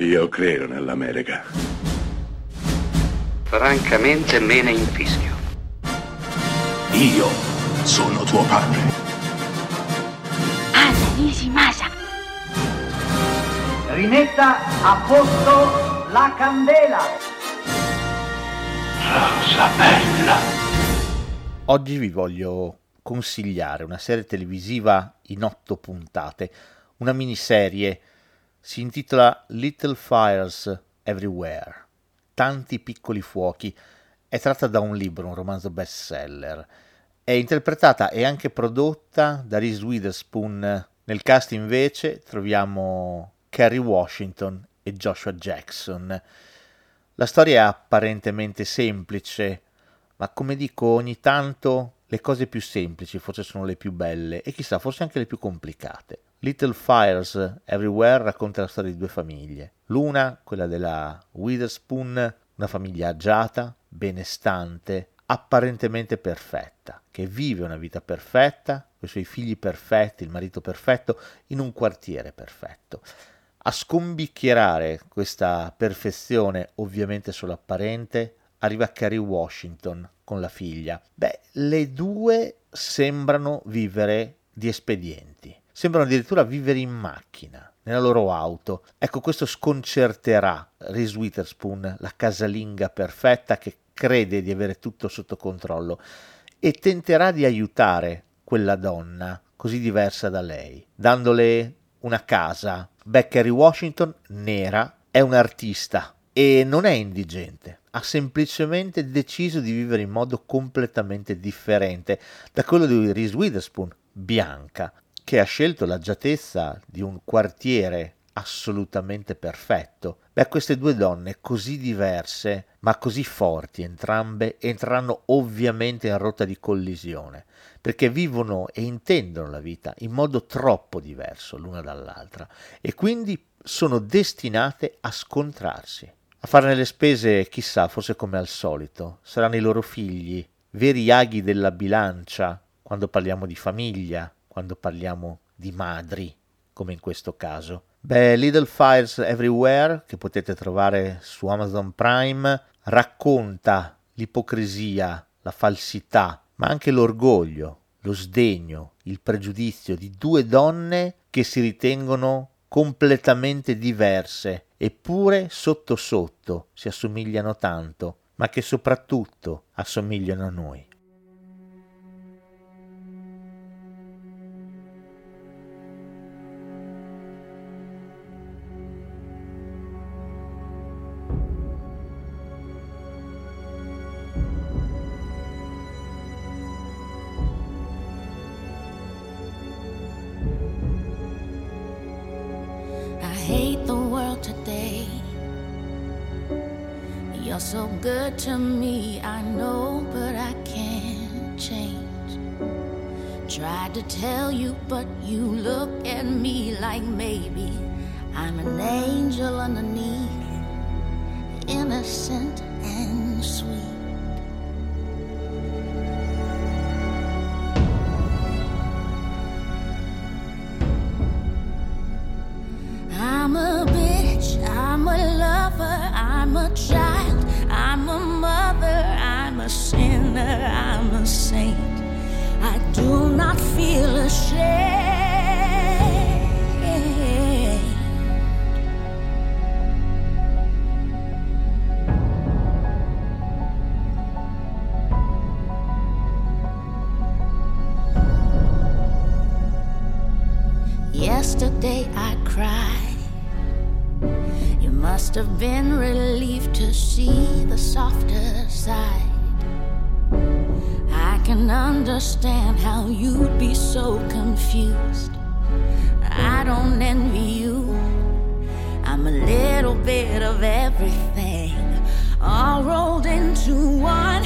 Io credo nell'America. Francamente me ne infischio. Io sono tuo padre. Anna Nishimasa. Rimetta a posto la candela. Rosa bella. Oggi vi voglio consigliare una serie televisiva in otto puntate, una miniserie, si intitola Little Fires Everywhere, tanti piccoli fuochi, è tratta da un libro, un romanzo bestseller, è interpretata e anche prodotta da Reese Witherspoon, nel cast invece troviamo Kerry Washington e Joshua Jackson. La storia è apparentemente semplice, ma come dico ogni tanto le cose più semplici forse sono le più belle e chissà forse anche le più complicate. Little Fires Everywhere racconta la storia di due famiglie. L'una, quella della Witherspoon, una famiglia agiata, benestante, apparentemente perfetta, che vive una vita perfetta, con i suoi figli perfetti, il marito perfetto, in un quartiere perfetto. A scombicchierare questa perfezione, ovviamente solo apparente, arriva Carrie Washington con la figlia. Beh, le due sembrano vivere di espedienti, sembrano addirittura vivere in macchina, nella loro auto. Ecco, questo sconcerterà Reese Witherspoon, la casalinga perfetta che crede di avere tutto sotto controllo e tenterà di aiutare quella donna così diversa da lei, dandole una casa. Beckery Washington, nera, è un artista e non è indigente, ha semplicemente deciso di vivere in modo completamente differente da quello di Reese Witherspoon, bianca, che ha scelto l'agiatezza di un quartiere assolutamente perfetto. Beh, queste due donne così diverse, ma così forti entrambe, entreranno ovviamente in rotta di collisione, perché vivono e intendono la vita in modo troppo diverso l'una dall'altra e quindi sono destinate a scontrarsi. A farne le spese, chissà, forse come al solito, saranno i loro figli, veri aghi della bilancia, quando parliamo di famiglia, quando parliamo di madri, come in questo caso. Beh, Little Fires Everywhere, che potete trovare su Amazon Prime, racconta l'ipocrisia, la falsità, ma anche l'orgoglio, lo sdegno, il pregiudizio di due donne che si ritengono completamente diverse, eppure sotto sotto si assomigliano tanto, ma che soprattutto assomigliano a noi. So good to me, I know, but I can't change. Tried to tell you, but you look at me like maybe I'm an angel underneath, innocent and sweet. I'm a bitch, I'm a lover, I'm a child, a sinner, I'm a saint. I do not feel ashamed. Yesterday I cried. You must have been relieved to see the softer side. I can understand how you'd be so confused. I don't envy you. I'm a little bit of everything, all rolled into one.